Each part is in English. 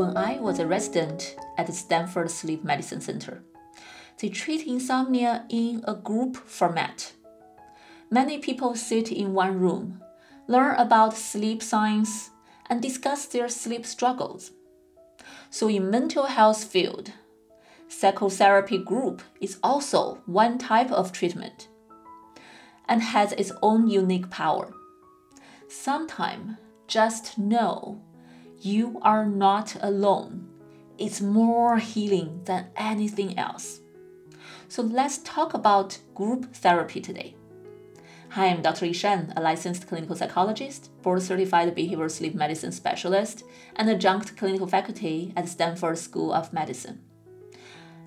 when I was a resident at the Stanford Sleep Medicine Center. They treat insomnia in a group format. Many people sit in one room, learn about sleep science, and discuss their sleep struggles. So in mental health field, psychotherapy group is also one type of treatment and has its own unique power. Sometimes just know you are not alone. It's more healing than anything else. So let's talk about group therapy today. Hi, I'm Dr. Yishan, a licensed clinical psychologist, board certified behavioral sleep medicine specialist, and adjunct clinical faculty at Stanford School of Medicine.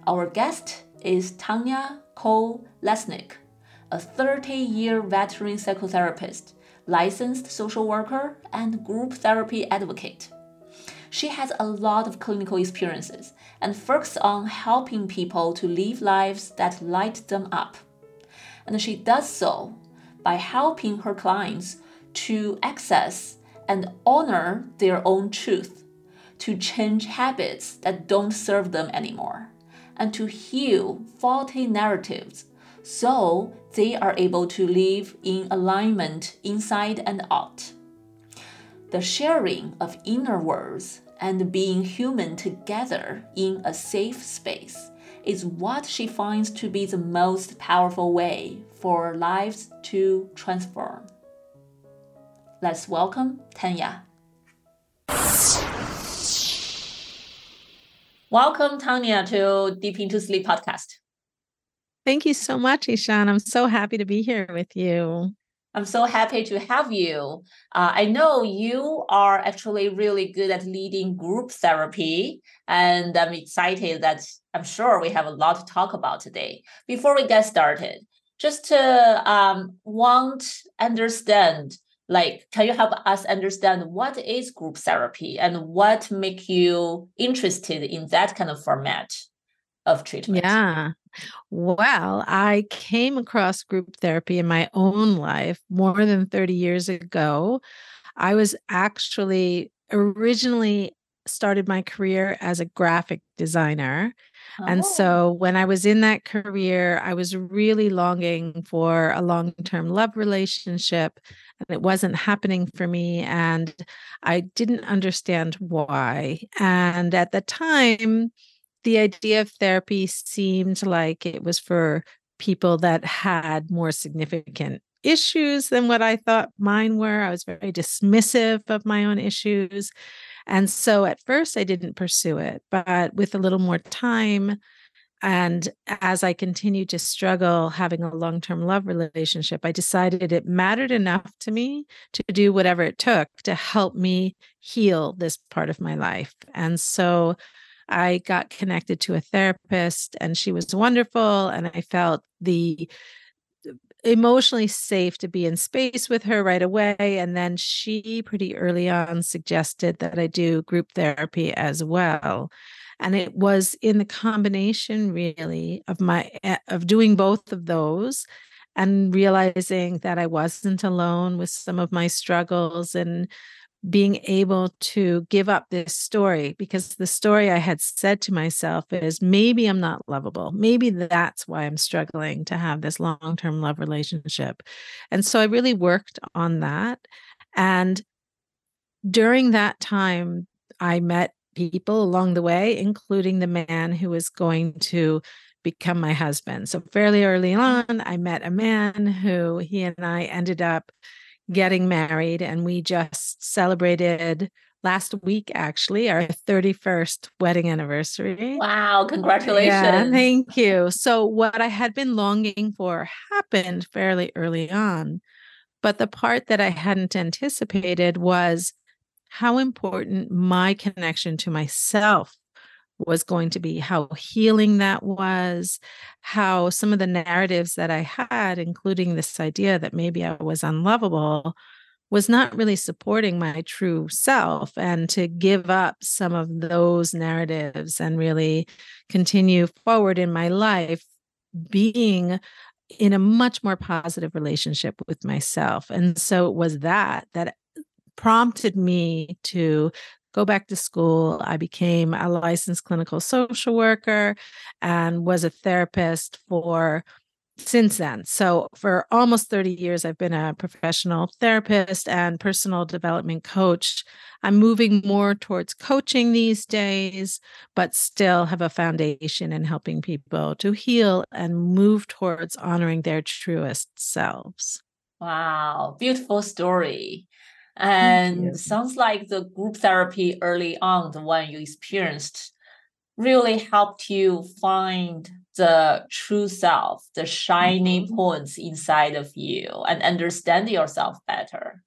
Our guest is Tanya Cole Lesnick, a 30 year veteran psychotherapist, licensed social worker, and group therapy advocate. She has a lot of clinical experiences and focuses on helping people to live lives that light them up. And she does so by helping her clients to access and honor their own truth, to change habits that don't serve them anymore, and to heal faulty narratives so they are able to live in alignment inside and out. The sharing of inner words and being human together in a safe space is what she finds to be the most powerful way for lives to transform. Let's welcome Tanya. Welcome, Tanya, to Deep Into Sleep podcast. Thank you so much, Yishan. I'm so happy to be here with you. I'm so happy to have you. Uh, I know you are actually really good at leading group therapy, and I'm excited that I'm sure we have a lot to talk about today. Before we get started, just to um, want understand, like, can you help us understand what is group therapy and what make you interested in that kind of format of treatment? Yeah. Well, I came across group therapy in my own life more than 30 years ago. I was actually originally started my career as a graphic designer. Oh. And so when I was in that career, I was really longing for a long term love relationship, and it wasn't happening for me. And I didn't understand why. And at the time, the idea of therapy seemed like it was for people that had more significant issues than what I thought mine were. I was very dismissive of my own issues. And so at first I didn't pursue it, but with a little more time, and as I continued to struggle having a long term love relationship, I decided it mattered enough to me to do whatever it took to help me heal this part of my life. And so I got connected to a therapist and she was wonderful. And I felt the emotionally safe to be in space with her right away. And then she pretty early on suggested that I do group therapy as well. And it was in the combination really of my eh, of doing both of those and realizing that I wasn't alone with some of my struggles and being able to give up this story because the story I had said to myself is maybe I'm not lovable. Maybe that's why I'm struggling to have this long term love relationship. And so I really worked on that. And during that time, I met people along the way, including the man who was going to become my husband. So fairly early on, I met a man who he and I ended up getting married and we just celebrated last week actually our 31st wedding anniversary. Wow, congratulations. Yeah, thank you. So what I had been longing for happened fairly early on. But the part that I hadn't anticipated was how important my connection to myself was going to be, how healing that was, how some of the narratives that I had, including this idea that maybe I was unlovable, was not really supporting my true self. And to give up some of those narratives and really continue forward in my life, being in a much more positive relationship with myself. And so it was that that prompted me to go back to school. I became a licensed clinical social worker and was a therapist for since then. So, for almost 30 years, I've been a professional therapist and personal development coach. I'm moving more towards coaching these days, but still have a foundation in helping people to heal and move towards honoring their truest selves. Wow, beautiful story. And sounds like the group therapy early on, the one you experienced, really helped you find the true self, the shiny mm-hmm. points inside of you, and understand yourself better.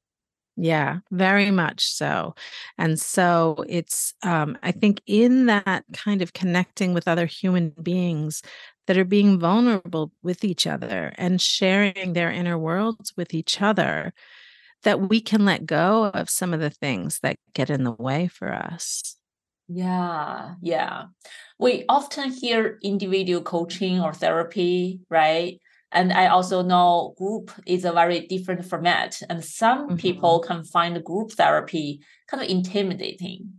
Yeah, very much so. And so it's, um, I think, in that kind of connecting with other human beings that are being vulnerable with each other and sharing their inner worlds with each other, that we can let go of some of the things that get in the way for us. Yeah, yeah. We often hear individual coaching or therapy, right? And I also know group is a very different format. And some mm-hmm. people can find group therapy kind of intimidating.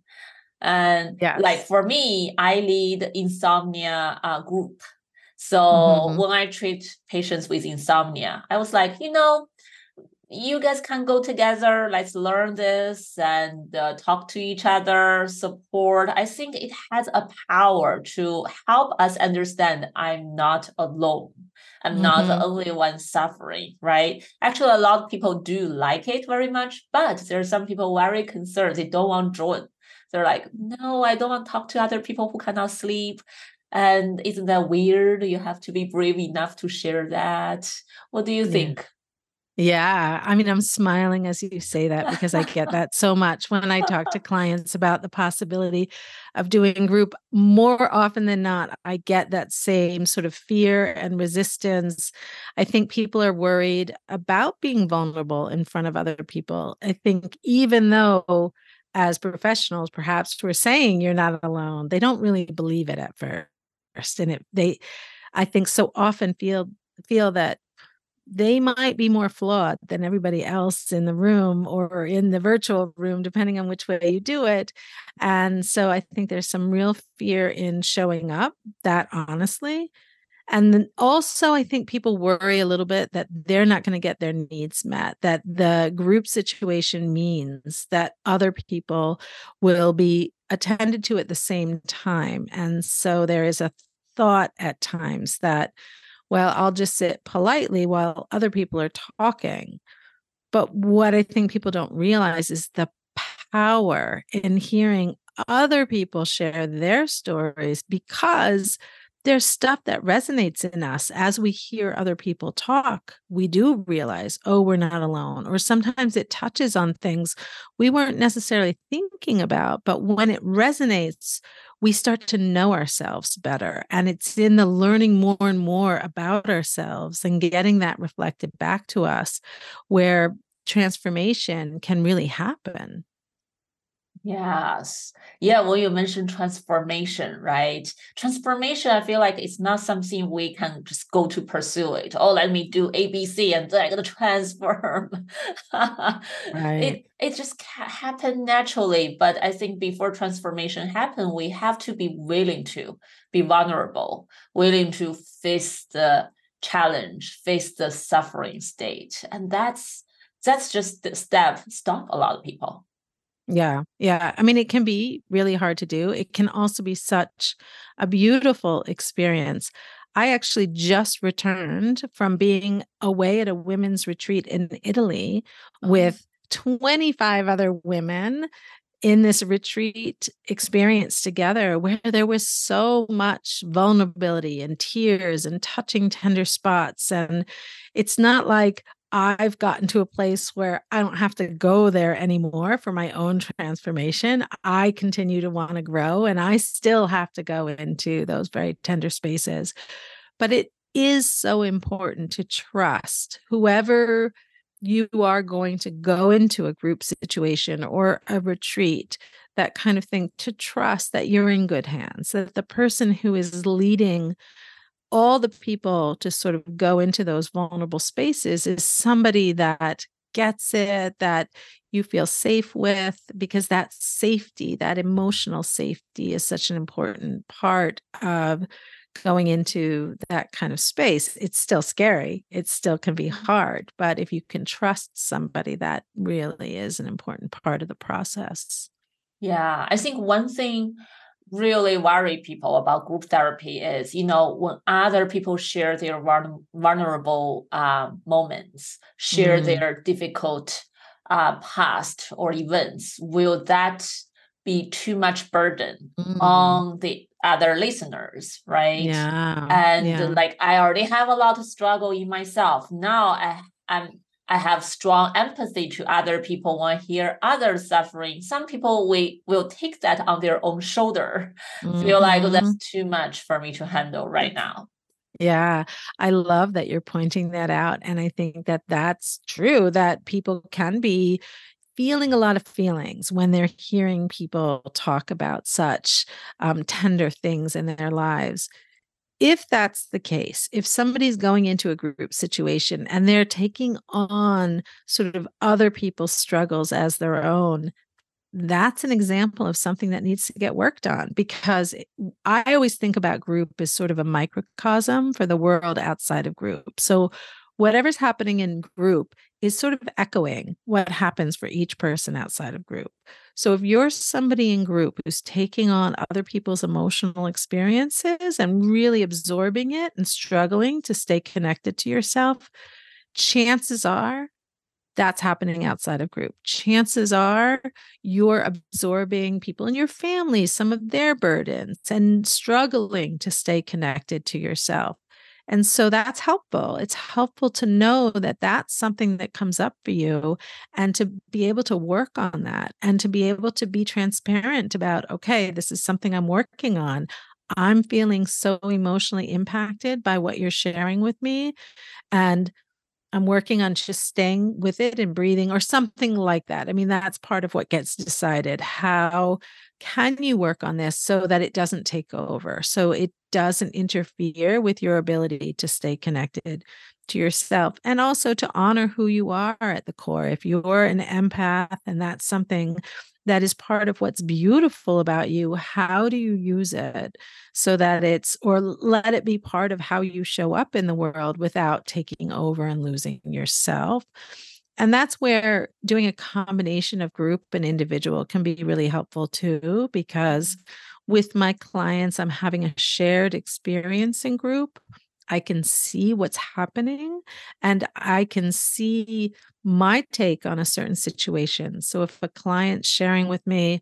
And yes. like for me, I lead insomnia uh, group. So mm-hmm. when I treat patients with insomnia, I was like, you know, you guys can go together let's learn this and uh, talk to each other support. I think it has a power to help us understand i'm not alone. I'm mm-hmm. not the mm-hmm. only one suffering right? Actually a lot of people do like it very much but there are some people very concerned. They don't want to join. They're like no i don't want to talk to other people who cannot sleep. And isn't that weird? You have to be brave enough to share that. What do you yeah. think yeah. I mean, I'm smiling as you say that because I get that so much when I talk to clients about the possibility of doing group. More often than not, I get that same sort of fear and resistance. I think people are worried about being vulnerable in front of other people. I think even though as professionals, perhaps we're saying you're not alone, they don't really believe it at first. And it, they, I think so often feel feel that they might be more flawed than everybody else in the room or in the virtual room, depending on which way you do it. And so I think there's some real fear in showing up that honestly. And then also, I think people worry a little bit that they're not going to get their needs met, that the group situation means that other people will be attended to at the same time. And so there is a thought at times that well, I'll just sit politely while other people are talking. But what I think people don't realize is the power in hearing other people share their stories because there's stuff that resonates in us as we hear other people talk. We do realize, oh, we're not alone. Or sometimes it touches on things we weren't necessarily thinking about. But when it resonates, we start to know ourselves better. And it's in the learning more and more about ourselves and getting that reflected back to us where transformation can really happen. Yes. Yeah, Well, you mentioned transformation, right? Transformation, I feel like it's not something we can just go to pursue it. Oh, let me do ABC and then I'm gonna transform. right. It it just happen naturally. But I think before transformation happen, we have to be willing to be vulnerable, willing to face the challenge, face the suffering state. And that's that's just the step stop a lot of people. Yeah. Yeah. I mean, it can be really hard to do. It can also be such a beautiful experience. I actually just returned from being away at a women's retreat in Italy oh. with 25 other women in this retreat experience together where there was so much vulnerability and tears and touching tender spots. And it's not like, I've gotten to a place where I don't have to go there anymore for my own transformation. I continue to want to grow and I still have to go into those very tender spaces. But it is so important to trust whoever you are going to go into a group situation or a retreat, that kind of thing, to trust that you're in good hands, that the person who is leading all the people to sort of go into those vulnerable spaces is somebody that gets it, that you feel safe with, because that safety, that emotional safety is such an important part of going into that kind of space. It's still scary. It still can be mm-hmm. hard. But if you can trust somebody, that really is an important part of the process. Yeah. I think one thing really worry people about group therapy is you know when other people share their vulnerable uh, moments share mm. their difficult uh, past or events will that be too much burden mm. on the other listeners right yeah and yeah. like i already have a lot of struggle in myself now i i'm I have strong empathy to other people when I hear others suffering. Some people we will take that on their own shoulder, mm-hmm. feel like oh, that's too much for me to handle right now. Yeah, I love that you're pointing that out. And I think that that's true that people can be feeling a lot of feelings when they're hearing people talk about such um, tender things in their lives if that's the case, if somebody's going into a group situation and they're taking on sort of other people's struggles as their own, that's an example of something that needs to get worked on because I always think about group as sort of a microcosm for the world outside of group. So whatever's happening in group is sort of echoing what happens for each person outside of group. So if you're somebody in group who's taking on other people's emotional experiences and really absorbing it and struggling to stay connected to yourself, chances are that's happening outside of group. Chances are you're absorbing people in your family, some of their burdens, and struggling to stay connected to yourself. And so that's helpful. It's helpful to know that that's something that comes up for you and to be able to work on that and to be able to be transparent about, okay, this is something I'm working on. I'm feeling so emotionally impacted by what you're sharing with me. And I'm working on just staying with it and breathing or something like that. I mean, that's part of what gets decided. How can you work on this so that it doesn't take over? So it doesn't interfere with your ability to stay connected to yourself and also to honor who you are at the core. If you're an empath and that's something that is part of what's beautiful about you, how do you use it so that it's, or let it be part of how you show up in the world without taking over and losing yourself? And that's where doing a combination of group and individual can be really helpful too, because with my clients, I'm having a shared experience in group. I can see what's happening and I can see my take on a certain situation. So if a client's sharing with me,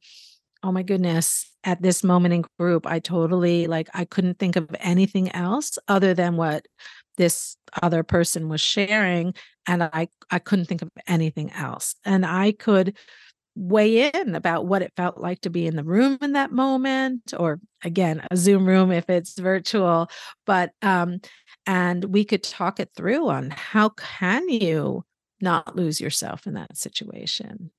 oh my goodness, at this moment in group, I totally like, I couldn't think of anything else other than what this other person was sharing. And I, I couldn't think of anything else. And I could weigh in about what it felt like to be in the room in that moment or again a zoom room if it's virtual but um and we could talk it through on how can you not lose yourself in that situation?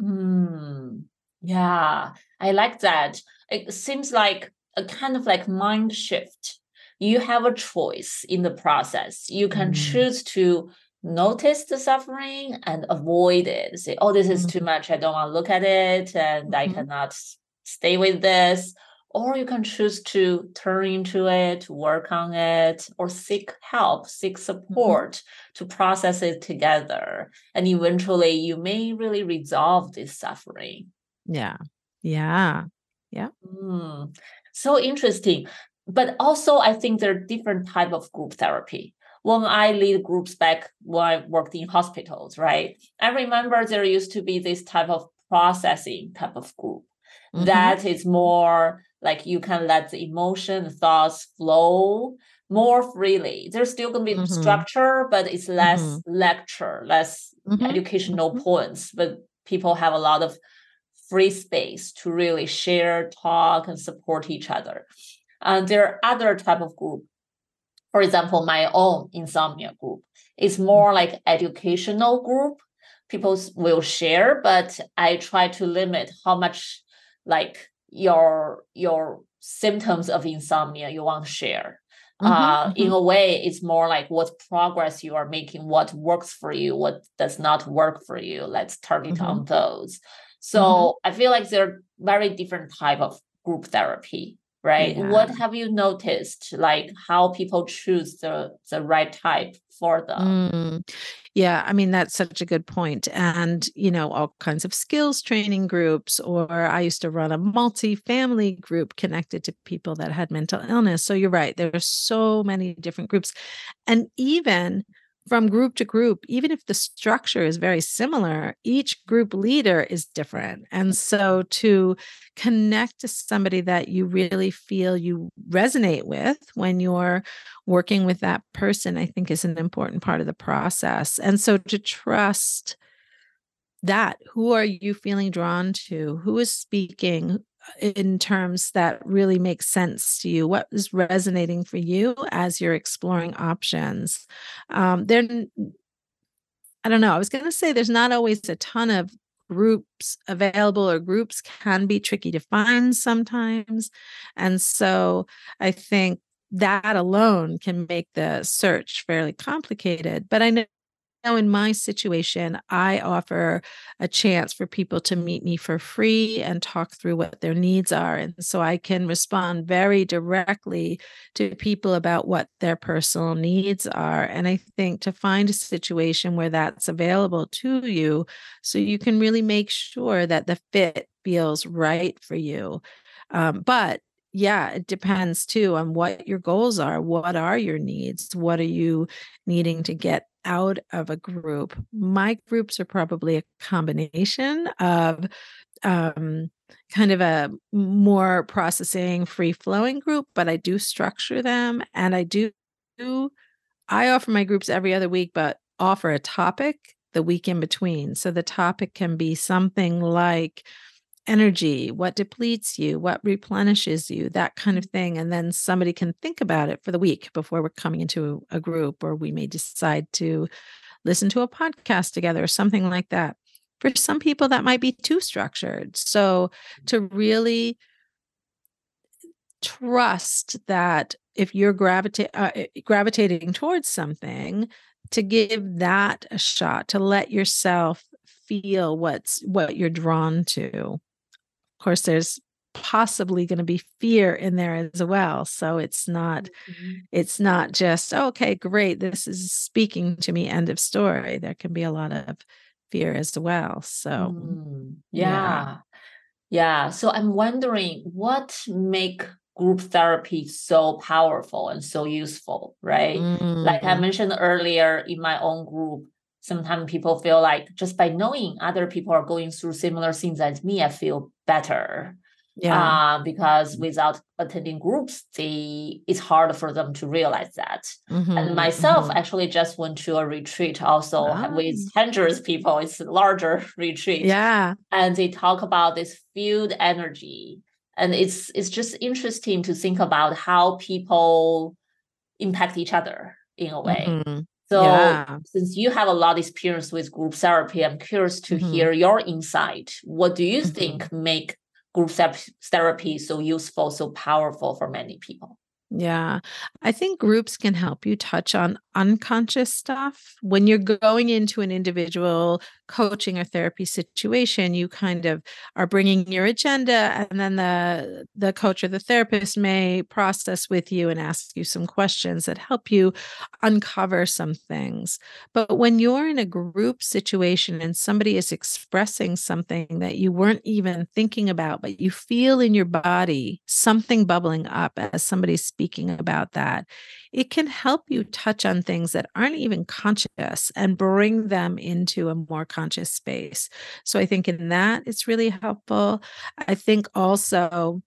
Mm, yeah i like that. It seems like a kind of like mind shift. You have a choice in the process. You can mm. choose to notice the suffering and avoid it. Say, oh, this is mm-hmm. too much. I don't want to look at it and mm-hmm. I cannot stay with this. Or you can choose to turn into it, work on it, or seek help, seek mm-hmm. support mm-hmm. to process it together. And eventually you may really resolve this suffering. Yeah. Yeah. Yeah. Mm. So interesting. But also I think there are different type of group therapy when I lead groups back when I worked in hospitals, right? I remember there used to be this type of processing type of group mm-hmm. that is more like you can let the emotion, thoughts flow more freely. There's still going to be mm-hmm. structure, but it's less mm-hmm. lecture, less mm-hmm. educational mm-hmm. points. But people have a lot of free space to really share, talk, and support each other. And there are other type of group for example, my own insomnia group is more like educational group. People will share, but I try to limit how much like your your symptoms of insomnia you want to share. uh, mm-hmm. in a way it's more like what progress you are making what works for you what does not work for you let's target mm-hmm. on those so mm-hmm. i feel like they're very different type of group therapy right yeah. what have you noticed like how people choose the the right type for them mm. yeah i mean that's such a good point and you know all kinds of skills training groups or i used to run a multi-family group connected to people that had mental illness so you're right there are so many different groups and even from group to group, even if the structure is very similar, each group leader is different. And so to connect to somebody that you really feel you resonate with when you're working with that person, I think is an important part of the process. And so to trust that who are you feeling drawn to who is speaking in terms that really make sense to you? What is resonating for you as you're exploring options? Um then i don't know i was going to say there's not always a ton of groups available or groups can be tricky to find sometimes. And so i think that alone can make the search fairly complicated but i know now, in my situation, I offer a chance for people to meet me for free and talk through what their needs are. And so I can respond very directly to people about what their personal needs are. And I think to find a situation where that's available to you, so you can really make sure that the fit feels right for you. Um, but yeah, it depends too on what your goals are. What are your needs? What are you needing to get out of a group? My groups are probably a combination of um, kind of a more processing, free flowing group, but I do structure them and I do, I offer my groups every other week, but offer a topic the week in between. So the topic can be something like, energy, what depletes you, what replenishes you, that kind of thing. And then somebody can think about it for the week before we're coming into a group, or we may decide to listen to a podcast together or something like that. For some people, that might be too structured. So to really trust that if you're gravita- uh, eh, gravitating towards something, to give that a shot, to let yourself feel what's what you're drawn to course, there's possibly going to be fear in there as well so it's not mm-hmm. it's not just oh, okay great this is speaking to me end of story there can be a lot of fear as well so mm, yeah. yeah yeah so i'm wondering what make group therapy so powerful and so useful right mm. like i mm. mentioned earlier in my own group sometimes people feel like just by knowing other people are going through similar things as me, I feel better. Yeah. Uh, because without attending groups, they it's hard for them to realize that. Mm-hmm, and myself mm-hmm. actually just went to a retreat also oh. with hundreds of people. It's a larger retreat. Yeah. And they talk about this field energy. And it's it's just interesting to think about how people impact each other in a way. Mm-hmm. So yeah. since you have a lot of experience with group therapy, I'm curious to mm-hmm. hear your insight. What do you mm-hmm. think make group therapy so useful, so powerful for many people? Yeah. I think groups can help you touch on unconscious stuff. When you're going into an individual coaching or therapy situation you kind of are bringing your agenda and then the the coach or the therapist may process with you and ask you some questions that help you uncover some things but when you're in a group situation and somebody is expressing something that you weren't even thinking about but you feel in your body something bubbling up as somebody's speaking about that it can help you touch on things that aren't even conscious and bring them into a more conscious space. So I think in that it's really helpful. I think also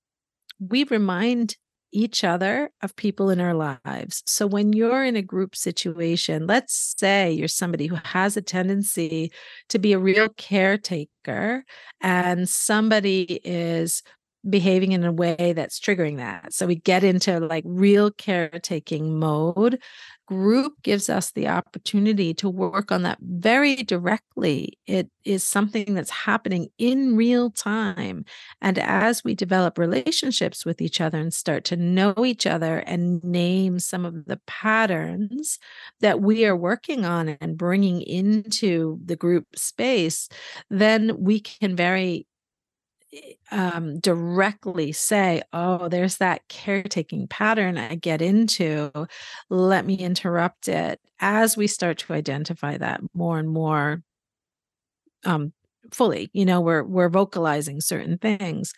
we remind each other of people in our lives. So when you're in a group situation, let's say you're somebody who has a tendency to be a real caretaker and somebody is behaving in a way that's triggering that. So we get into like real caretaking mode. group gives us the opportunity to work on that very directly. It is something that's happening in real time. And as we develop relationships with each other and start to know each other and name some of the patterns that we are working on and bringing into the group space, then we can very um, directly say, oh, there's that caretaking pattern I get into. Let me interrupt it as we start to identify that more and more um, fully. You know, we're we're vocalizing certain things.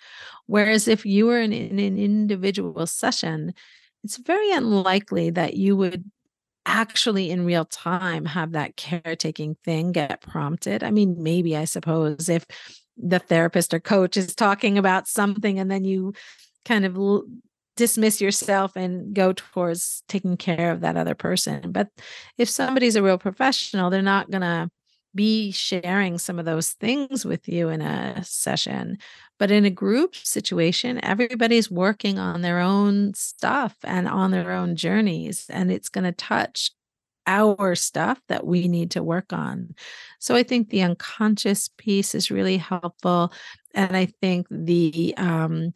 Whereas if you were in, in an individual session, it's very unlikely that you would actually in real time have that caretaking thing get prompted. I mean, maybe I suppose if the therapist or coach is talking about something and then you kind of l- dismiss yourself and go towards taking care of that other person. But if somebody's a real professional, they're not going to be sharing some of those things with you in a session. But in a group situation, everybody's working on their own stuff and on their own journeys, and it's going to touch our stuff that we need to work on. So I think the unconscious piece is really helpful. And I think the um,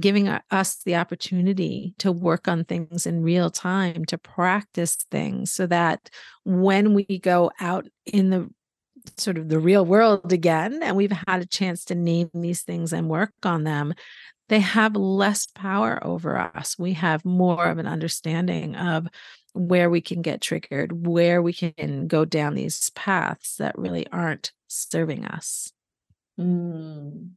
giving us the opportunity to work on things in real time, to practice things so that when we go out in the sort of the real world again and we've had a chance to name these things and work on them they have less power over us we have more of an understanding of where we can get triggered, where we can go down these paths that really aren't serving us. Mm.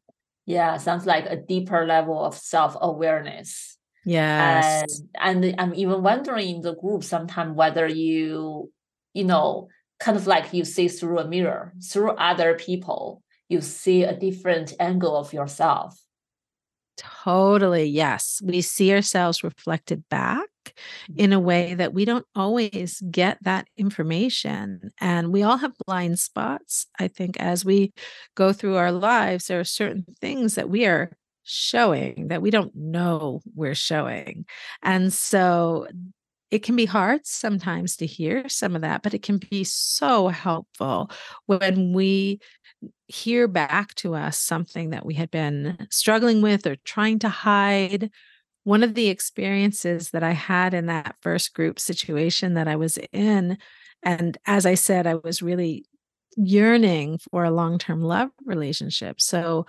Yeah, sounds like a deeper level of self awareness. Yes. And, and I'm even wondering in the group sometimes whether you, you know, kind of like you see through a mirror, through other people, you see a different angle of yourself. Totally. Yes. We see ourselves reflected back in a way that we don't always get that information. And we all have blind spots. I think as we go through our lives, there are certain things that we are showing that we don't know we're showing. And so it can be hard sometimes to hear some of that, but it can be so helpful when we hear back to us something that we had been struggling with or trying to hide one of the experiences that I had in that first group situation that I was in, and as I said, I was really yearning for a long term love relationship. So,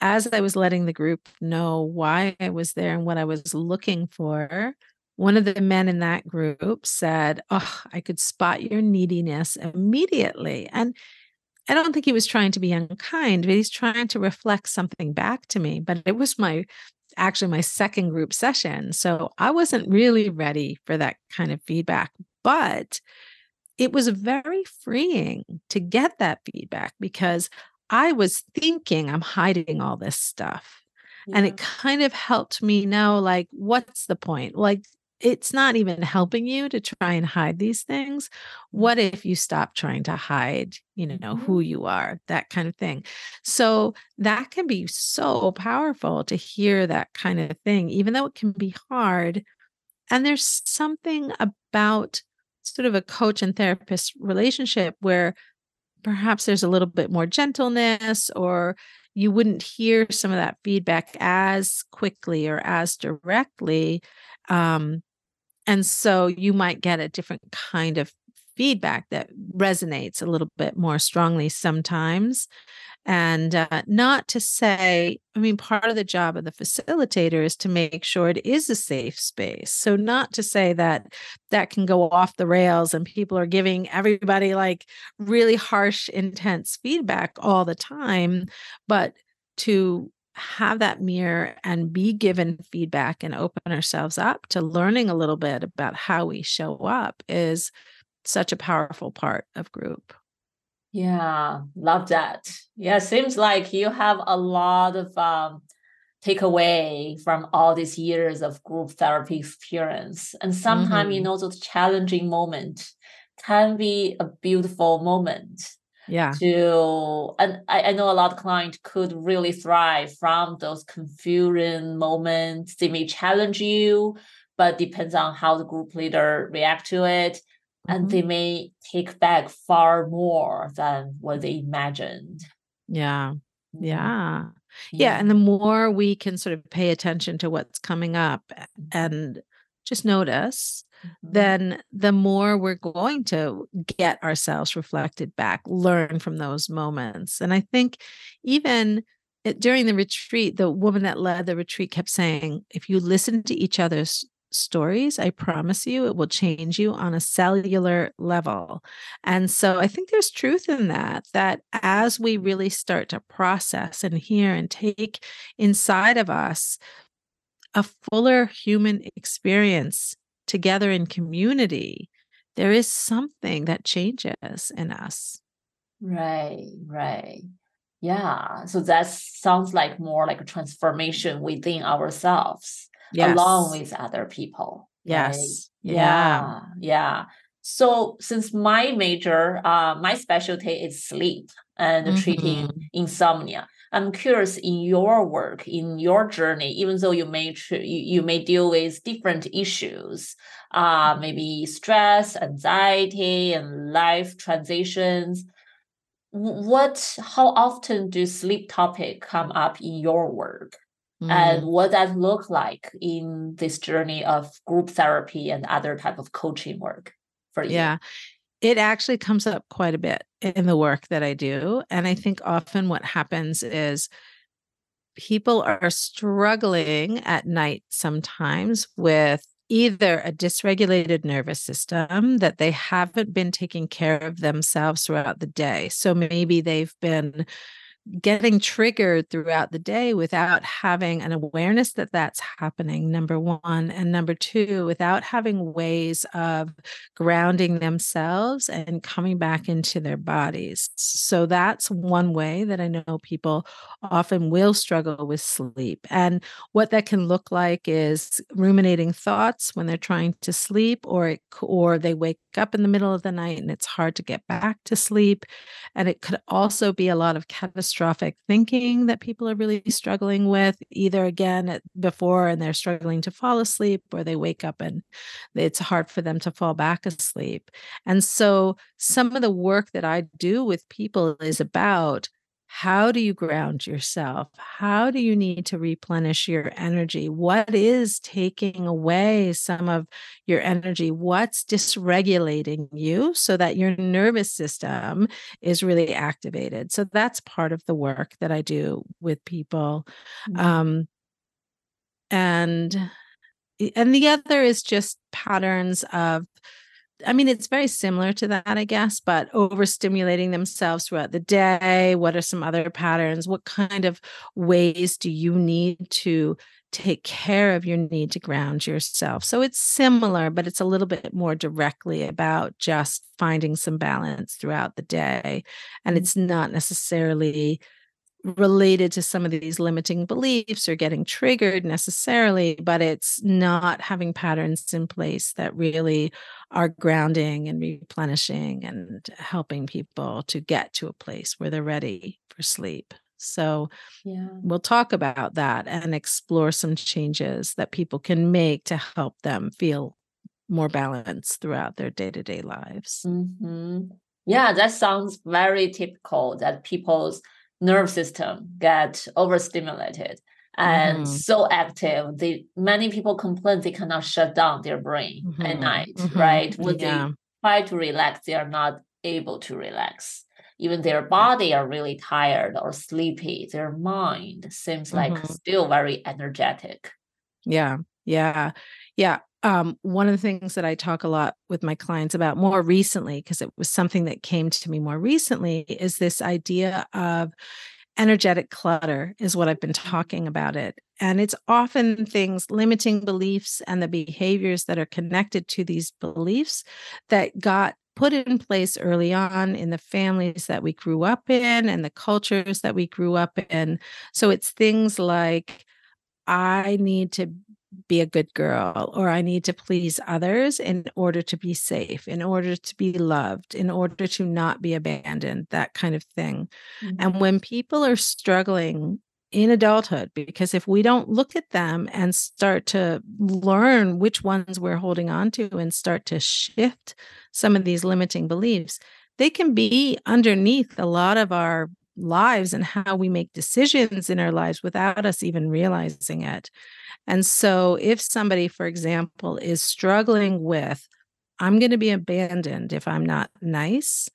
as I was letting the group know why I was there and what I was looking for, one of the men in that group said, Oh, I could spot your neediness immediately. And I don't think he was trying to be unkind, but he's trying to reflect something back to me. But it was my actually my second group session. So I wasn't really ready for that kind of feedback, but it was very freeing to get that feedback because I was thinking I'm hiding all this stuff. Yeah. And it kind of helped me know, like, what's the point? Like, it's not even helping you to try and hide these things. What if you stop trying to hide, you know, mm-hmm. who you are, that kind of thing. So that can be so powerful to hear that kind of thing, even though it can be hard. And there's something about sort of a coach and therapist relationship where perhaps there's a little bit more gentleness or you wouldn't hear some of that feedback as quickly or as directly um, and so you might get a different kind of feedback that resonates a little bit more strongly sometimes. And uh, not to say, I mean, part of the job of the facilitator is to make sure it is a safe space. So, not to say that that can go off the rails and people are giving everybody like really harsh, intense feedback all the time, but to have that mirror and be given feedback and open ourselves up to learning a little bit about how we show up is such a powerful part of group. Yeah, love that. Yeah, seems like you have a lot of um, takeaway from all these years of group therapy experience. And sometimes, mm-hmm. you know, those challenging moment can be a beautiful moment yeah to and I, I know a lot of clients could really thrive from those confusing moments they may challenge you but depends on how the group leader react to it and Mhm. they may take back far more than what they imagined. Yeah. Mm, Yeah. Yeah. And the more we can sort of pay attention to what's coming up Mhm, and just notice, mhm. then the more we're going to get ourselves reflected back, learn from those moments. And I think even during the retreat, the woman that led the retreat kept saying, if you listen to each other's stories, I promise you it will change you on a cellular level. And so I think there's truth in that, that as we really start to process and hear and take inside of us a fuller human experience together in community, there is something that changes in us. Right, right. Yeah. So that sounds like more like a transformation within ourselves along with other people. Right? Yes. Yeah. Yeah. Yeah. So since my major, uh, my specialty is sleep and treating Mhm. insomnia. I'm curious in your work, in your journey, even though you may tr- you, you may deal with different issues, uh, maybe stress, anxiety, and life transitions. What, how often do sleep topic come up in your work? And Mm. what does look like in this journey of group therapy and other type of coaching work for you? Yeah. It actually comes up quite a bit in the work that I do. And I think often what happens is people are struggling at night sometimes with either a dysregulated nervous system that they haven't been taking care of themselves throughout the day. So maybe they've been getting triggered throughout the day without having an awareness that that's happening number 1 and number 2 without having ways of grounding themselves and coming back into their bodies. So that's one way that i know people often will struggle with sleep. And what that can look like is ruminating thoughts when they're trying to sleep or it, or they wake up in the middle of the night and it's hard to get back to sleep. And it could also be a lot of catastrophic thinking that people are really struggling with, either again before and they're struggling to fall asleep, or they wake up and it's hard for them to fall back asleep. And so some of the work that I do with people is about how do you ground yourself? How do you need to replenish your energy? What is taking away some of your energy? What's dysregulating you so that your nervous system is really activated? So that's part of the work that I do with people. Mhm. Um, and and the other is just patterns of I mean, it's very similar to that, I guess, but overstimulating themselves throughout the day. What are some other patterns? What kind of ways do you need to take care of your need to ground yourself? So it's similar, but it's a little bit more directly about just finding some balance throughout the day. And Mhm. it's not necessarily related to some of these limiting beliefs or getting triggered necessarily, but it's not having patterns in place that really are grounding and replenishing and helping people to get to a place where they're ready for sleep. So, Yeah. we'll talk about that and explore some changes that people can make to help them feel more balanced throughout their day to day lives. hmm Yeah, that sounds very typical that people's nerve system get overstimulated and Mhm. so active. They many people complain they cannot shut down their brain at Mhm, night, mhm, right? When Yeah. they try to relax, they are not able to relax. Even their body are really tired or sleepy. Their mind seems like Mhm. still very energetic. Yeah. Yeah. Yeah. Um, one of the things that I talk a lot with my clients about more recently, because it was something that came to me more recently, is this idea of energetic clutter, is what I've been talking about it. And it's often things, limiting beliefs and the behaviors that are connected to these beliefs that got put in place early on in the families that we grew up in and the cultures that we grew up in. So it's things like, I need to be a good girl or I need to please others in order to be safe, in order to be loved, in order to not be abandoned, that kind of thing. Mhm. And when people are struggling in adulthood because if we don't look at them and start to learn which ones we're holding on to and start to shift some of these limiting beliefs they can be underneath a lot of our lives and how we make decisions in our lives without us even realizing it. And so if somebody for example is struggling with i'm going to be abandoned if i'm not nice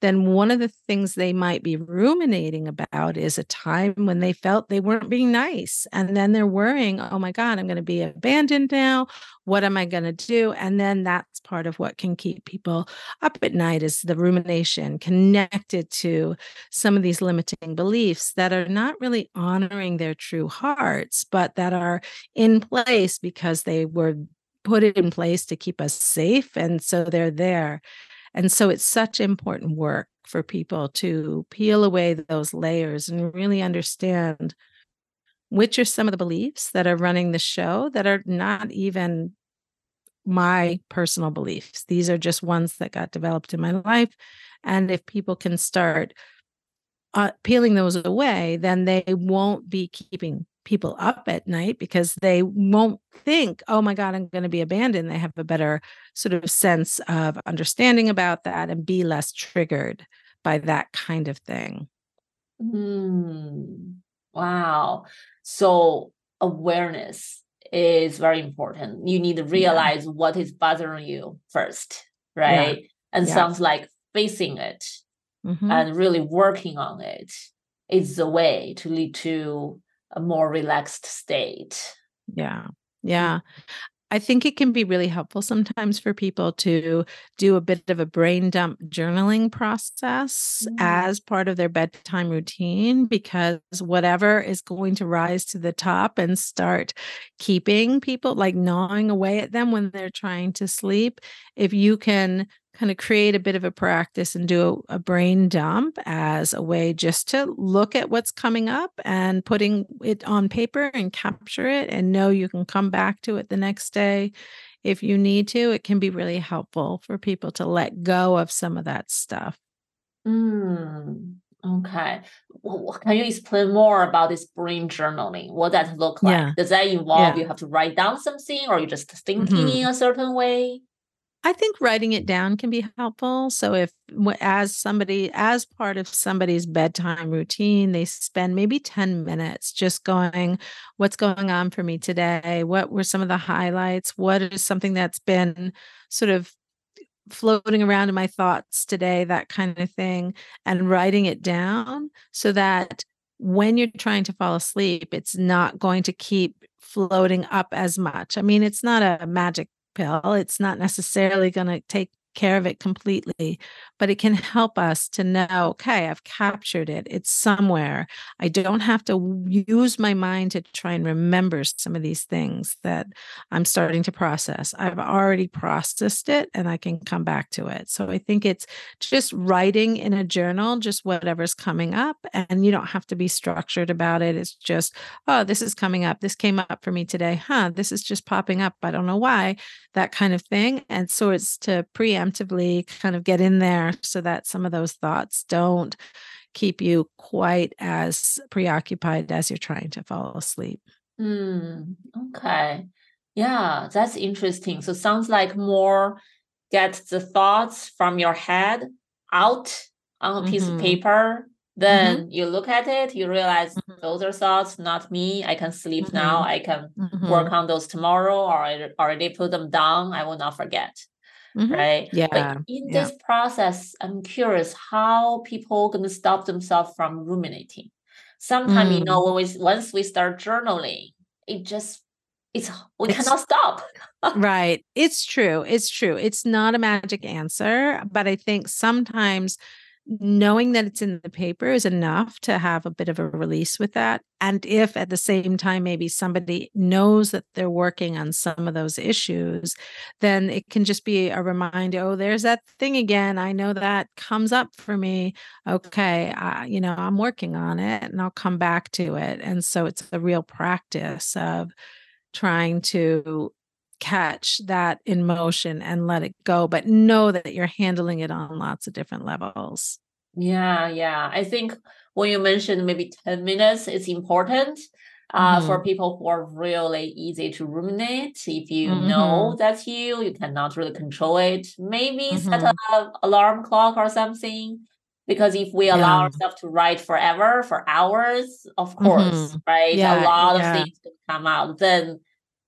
then one of the things they might be ruminating about is a time when they felt they weren't being nice. And then they're worrying, oh my God, I'm going to be abandoned now. What am I going to do? And then that's part of what can keep people up at night is the rumination connected to some of these limiting beliefs that are not really honoring their true hearts, but that are in place because they were put in place to keep us safe. And so they're there. And so it's such important work for people to peel away those layers and really understand which are some of the beliefs that are running the show that are not even my personal beliefs. These are just ones that got developed in my life. And if people can start uh, peeling those away, then they won't be keeping people up at night because they won't think, oh my God, I'm going to be abandoned. They have a better sort of sense of understanding about that and be less triggered by that kind of thing. Mm, wow. So awareness is very important. You need to realize yeah. what is bothering you first, right? Yeah. And yeah. sounds like facing it mm-hmm. and really working on it is the way to lead to a more relaxed state. Yeah. Yeah. I think it can be really helpful sometimes for people to do a bit of a brain dump journaling process mm. as part of their bedtime routine because whatever is going to rise to the top and start keeping people like gnawing away at them when they're trying to sleep, if you can kind of create a bit of a practice and do a, a, brain dump as a way just to look at what's coming up and putting it on paper and capture it and know you can come back to it the next day if you need to. It can be really helpful for people to let go of some of that stuff. Mm, okay. Well, can you explain more about this brain journaling? What does it look like? Yeah. Does that involve yeah. you have to write down something or you just thinking mm-hmm. in a certain way? I think writing it down can be helpful. So if as somebody as part of somebody's bedtime routine, they spend maybe 10 minutes just going what's going on for me today? What were some of the highlights? What is something that's been sort of floating around in my thoughts today, that kind of thing, and writing it down so that when you're trying to fall asleep, it's not going to keep floating up as much. I mean, it's not a magic pill. It's not necessarily going to take care of it completely, but it can help us to know okay, I've captured it. It's somewhere. I don't have to use my mind to try and remember some of these things that I'm starting to process. I've already processed it and I can come back to it. So I think it's just writing in a journal, just whatever's coming up. And you don't have to be structured about it. It's just, oh, this is coming up. This came up for me today. Huh, this is just popping up. I don't know why, that kind of thing. And so it's to preemptively kind of get in there so that some of those thoughts don't keep you quite as preoccupied as you're trying to fall asleep. Mm, okay. Yeah, that's interesting. So sounds like more get the thoughts from your head out on a piece mm-hmm. of paper. Then mm-hmm. you look at it, you realize mm-hmm. those are thoughts, not me. I can sleep now. Mm-hmm. I can work mm-hmm. on those tomorrow, or I already put them down. I will not forget mm-hmm. right? Yeah. But in yeah. this process, I'm curious how people gonna stop themselves from ruminating. Sometimes, mm. you know, mm. when we once we start journaling, it just it's we it's, cannot stop. right. It's true. It's true. It's not a magic answer, but I think sometimes knowing that it's in the paper is enough to have a bit of a release with that. And if at the same time, maybe somebody knows that they're working on some of those issues, then it can just be a reminder oh, there's that thing again. I know that comes up for me. Okay. I, you know, I'm working on it and I'll come back to it. And so it's a real practice of trying to catch that in motion and let it go, but know that you're handling it on lots of different levels. Yeah, yeah. I think when you mentioned maybe 10 minutes, it's important uh, Mm-hmm. for people who are really easy to ruminate. If you Mhm. know that's you, you cannot really control it. Maybe set Mhm. a alarm clock or something. Because if we allow ourselves to write forever, for hours, of course, Mhm. right? Yeah, a lot yeah. of things can come out. Then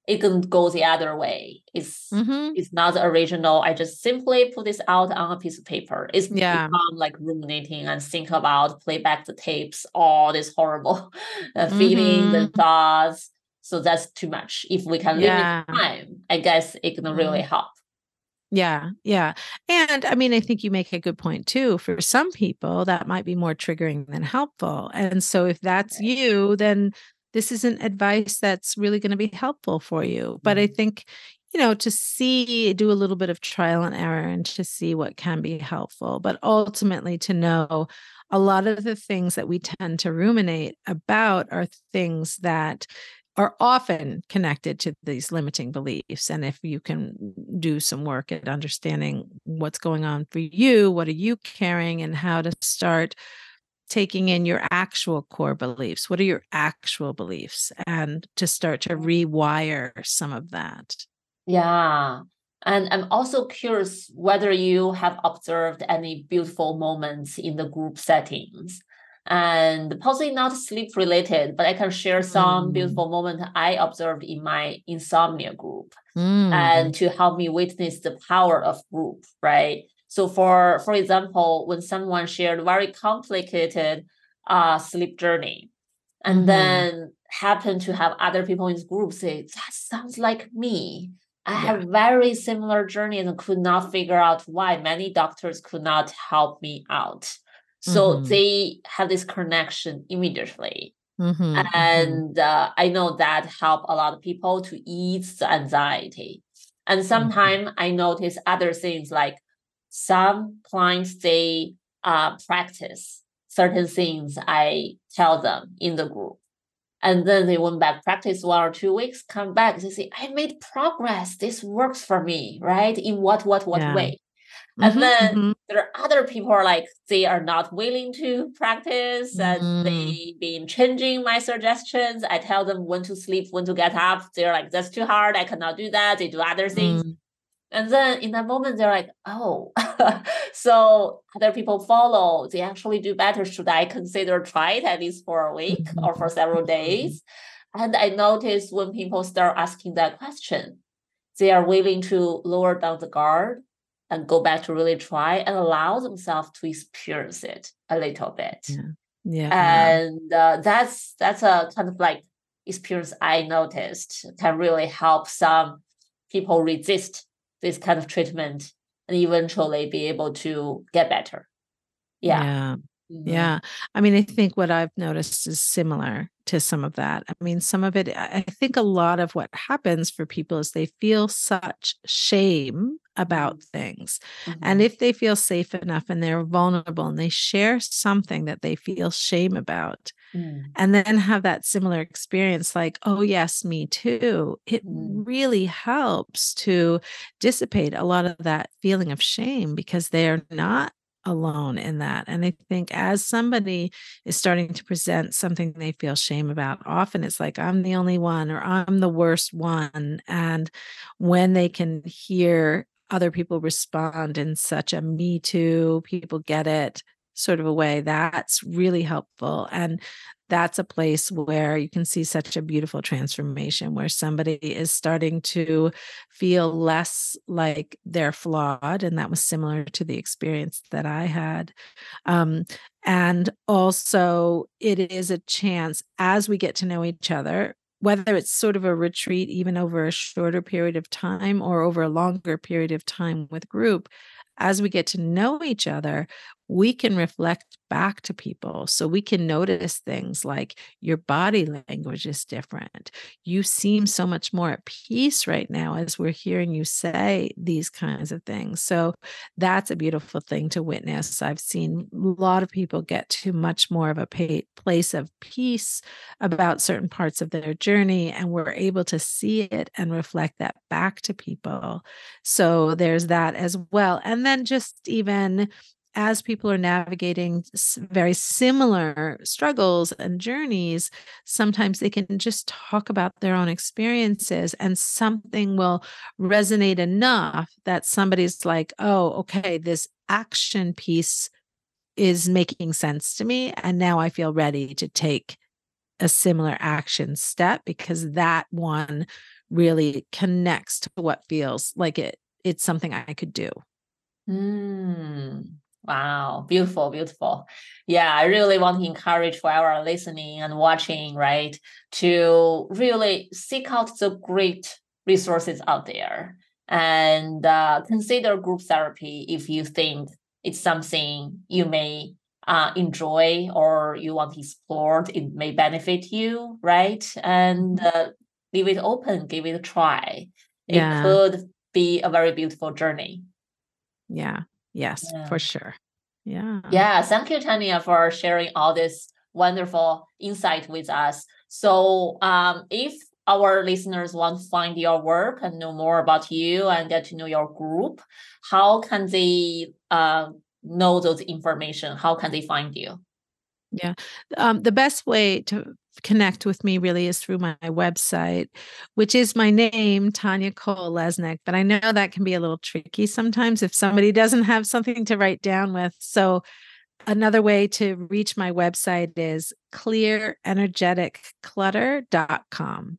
it can go the other way. It's Mhm. it's not original. I just simply put this out on a piece of paper. It's Yeah. become like ruminating and think about, play back the tapes, all this horrible uh, feelings and Mhm. thoughts. So that's too much. If we can Yeah. limit time, I guess it can really Mhm. help. Yeah, yeah. And I mean, I think you make a good point too. For some people, that might be more triggering than helpful. And so if that's you, then this isn't advice that's really going to be helpful for you. But I Mhm. think, you know, to see, do a little bit of trial and error and to see what can be helpful, but ultimately to know a lot of the things that we tend to ruminate about are things that are often connected to these limiting beliefs. And if you can do some work at understanding what's going on for you, what are you carrying, and how to start taking in your actual core beliefs. What are your actual beliefs? And to start to rewire some of that. Yeah. And I'm also curious whether you have observed any beautiful moments in the group settings. And possibly not sleep related, but I can share some Mm. beautiful moment I observed in my insomnia group Mm. and to help me witness the power of group, right? So for for example, when someone shared very complicated uh sleep journey and Mhm. then happen to have other people in his group say, that sounds like me. I Yeah. have very similar journey and could not figure out why many doctors could not help me out. So Mhm. they have this connection immediately. Mhm, mhm. And uh, I know that help a lot of people to ease the anxiety. And Mhm. sometimes I notice other things like some clients they uh, practice certain things I tell them in the group. And then they went back, practice one or two weeks, come back, they say, I made progress. This works for me, right? In what, what, what Yeah. way? And Mhm, then mhm. there are other people are like they are not willing to practice and Mm. they been changing my suggestions. I tell them when to sleep, when to get up. They're like, that's too hard. I cannot do that. They do other things. And then in that moment, they're like, oh, so other people follow. They actually do better. Should I consider try it at least for a week or for several Mhm. days? And I notice when people start asking that question, they are willing to lower down the guard and go back to really try and allow themselves to experience it a little bit. Yeah. Yeah. And uh, that's that's a kind of like experience I noticed can really help some people resist this kind of treatment and eventually be able to get better. Yeah. Yeah. Mhm. Yeah. I mean, I think what I've noticed is similar to some of that. I mean, some of it, I think a lot of what happens for people is they feel such shame about things. And Mhm. if they feel safe enough and they're vulnerable and they share something that they feel shame about, Mm. and then have that similar experience like, oh, yes, me too, it Mm. really helps to dissipate a lot of that feeling of shame because they are not alone in that. And I think as somebody is starting to present something they feel shame about, often it's like, I'm the only one or I'm the worst one. And when they can hear other people respond in such a me too, people get it sort of a way, that's really helpful. And that's a place where you can see such a beautiful transformation where somebody is starting to feel less like they're flawed. And that was similar to the experience that I had. Um, and also, it is a chance as we get to know each other, whether it's sort of a retreat, even over a shorter period of time or over a longer period of time with group, as we get to know each other, we can reflect back to people. So we can notice things like your body language is different. You seem so much more at peace right now as we're hearing you say these kinds of things. So that's a beautiful thing to witness. I've seen a lot of people get to much more of a pa- place of peace about certain parts of their journey, and we're able to see it and reflect that back to people. So there's that as well. And then just even as people are navigating very similar struggles and journeys, sometimes they can just talk about their own experiences and something will resonate enough that somebody's like, oh, okay, this action piece is making sense to me. And now I feel ready to take a similar action step because that one really connects to what feels like it it's something I could do. Mm, wow, beautiful, beautiful. Yeah, I really want to encourage for our listening and watching, right, to really seek out the great resources out there and uh, consider group therapy if you think it's something you may uh, enjoy or you want to explore, it may benefit you, right? And mm-hmm. uh, leave it open, give it a try. Yeah. It could be a very beautiful journey. Yeah. Yes, yeah. for sure. Yeah. Yeah. Thank you, Tanya, for sharing all this wonderful insight with us. So, um, if our listeners want to find your work and know more about you and get to know your group, how can they uh, know those information? How can they find you? Yeah. Um, the best way to connect with me really is through my website, which is my name, Tanya Cole Lesnick. But I know that can be a little tricky sometimes if somebody doesn't have something to write down with. So another way to reach my website is clearenergeticclutter.com.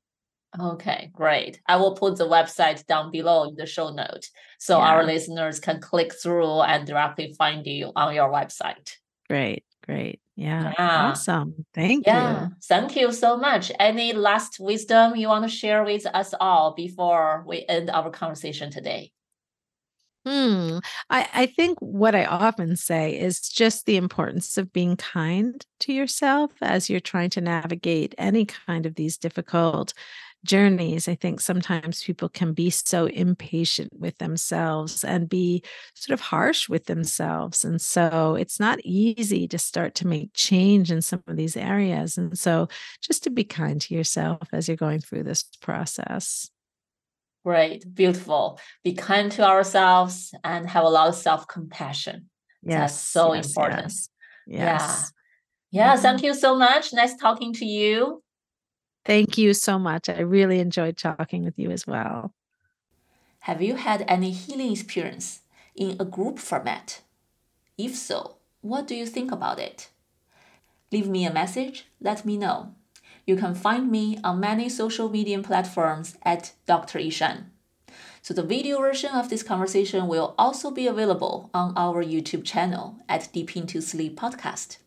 Okay, great. I will put the website down below in the show note so yeah. our listeners can click through and directly find you on your website. Great, great. Yeah. yeah. Awesome. Thank yeah. you. Thank you so much. Any last wisdom you want to share with us all before we end our conversation today? Hmm. I, I think what I often say is just the importance of being kind to yourself as you're trying to navigate any kind of these difficult journeys, I think sometimes people can be so impatient with themselves and be sort of harsh with themselves. And so it's not easy to start to make change in some of these areas. And so just to be kind to yourself as you're going through this process. Great, beautiful. Be kind to ourselves and have a lot of self compassion. Yes, That's so yes, important. Yes. yes. Yeah. Yeah. Thank mm-hmm. you so much. Nice talking to you. Thank you so much. I really enjoyed talking with you as well. Have you had any healing experience in a group format? If so, what do you think about it? Leave me a message, let me know. You can find me on many social media platforms at Dr. Yishan. So the video version of this conversation will also be available on our YouTube channel at Deep Into Sleep podcast.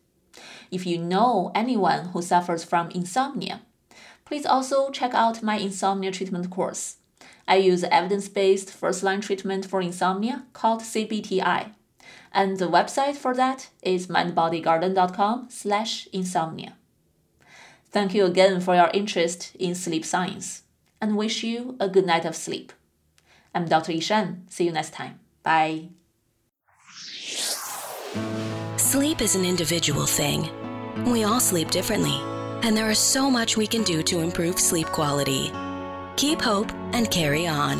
If you know anyone who suffers from insomnia, Please also check out my insomnia treatment course. I use evidence based first line treatment for insomnia called CBTI. And the website for that is mindbodygarden.com slash insomnia. Thank you again for your interest in sleep science and wish you a good night of sleep. I'm Dr. Yishan. See you next time. Bye. Sleep is an individual thing. We all sleep differently and there is so much we can do to improve sleep quality. Keep hope and carry on.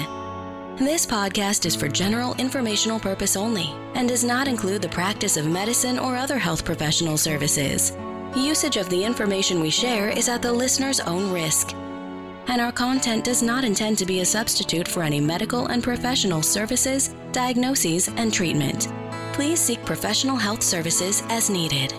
This podcast is for general informational purpose only and does not include the practice of medicine or other health professional services. Usage of the information we share is at the listener's own risk. And our content does not intend to be a substitute for any medical and professional services, diagnoses, and treatment. Please seek professional health services as needed.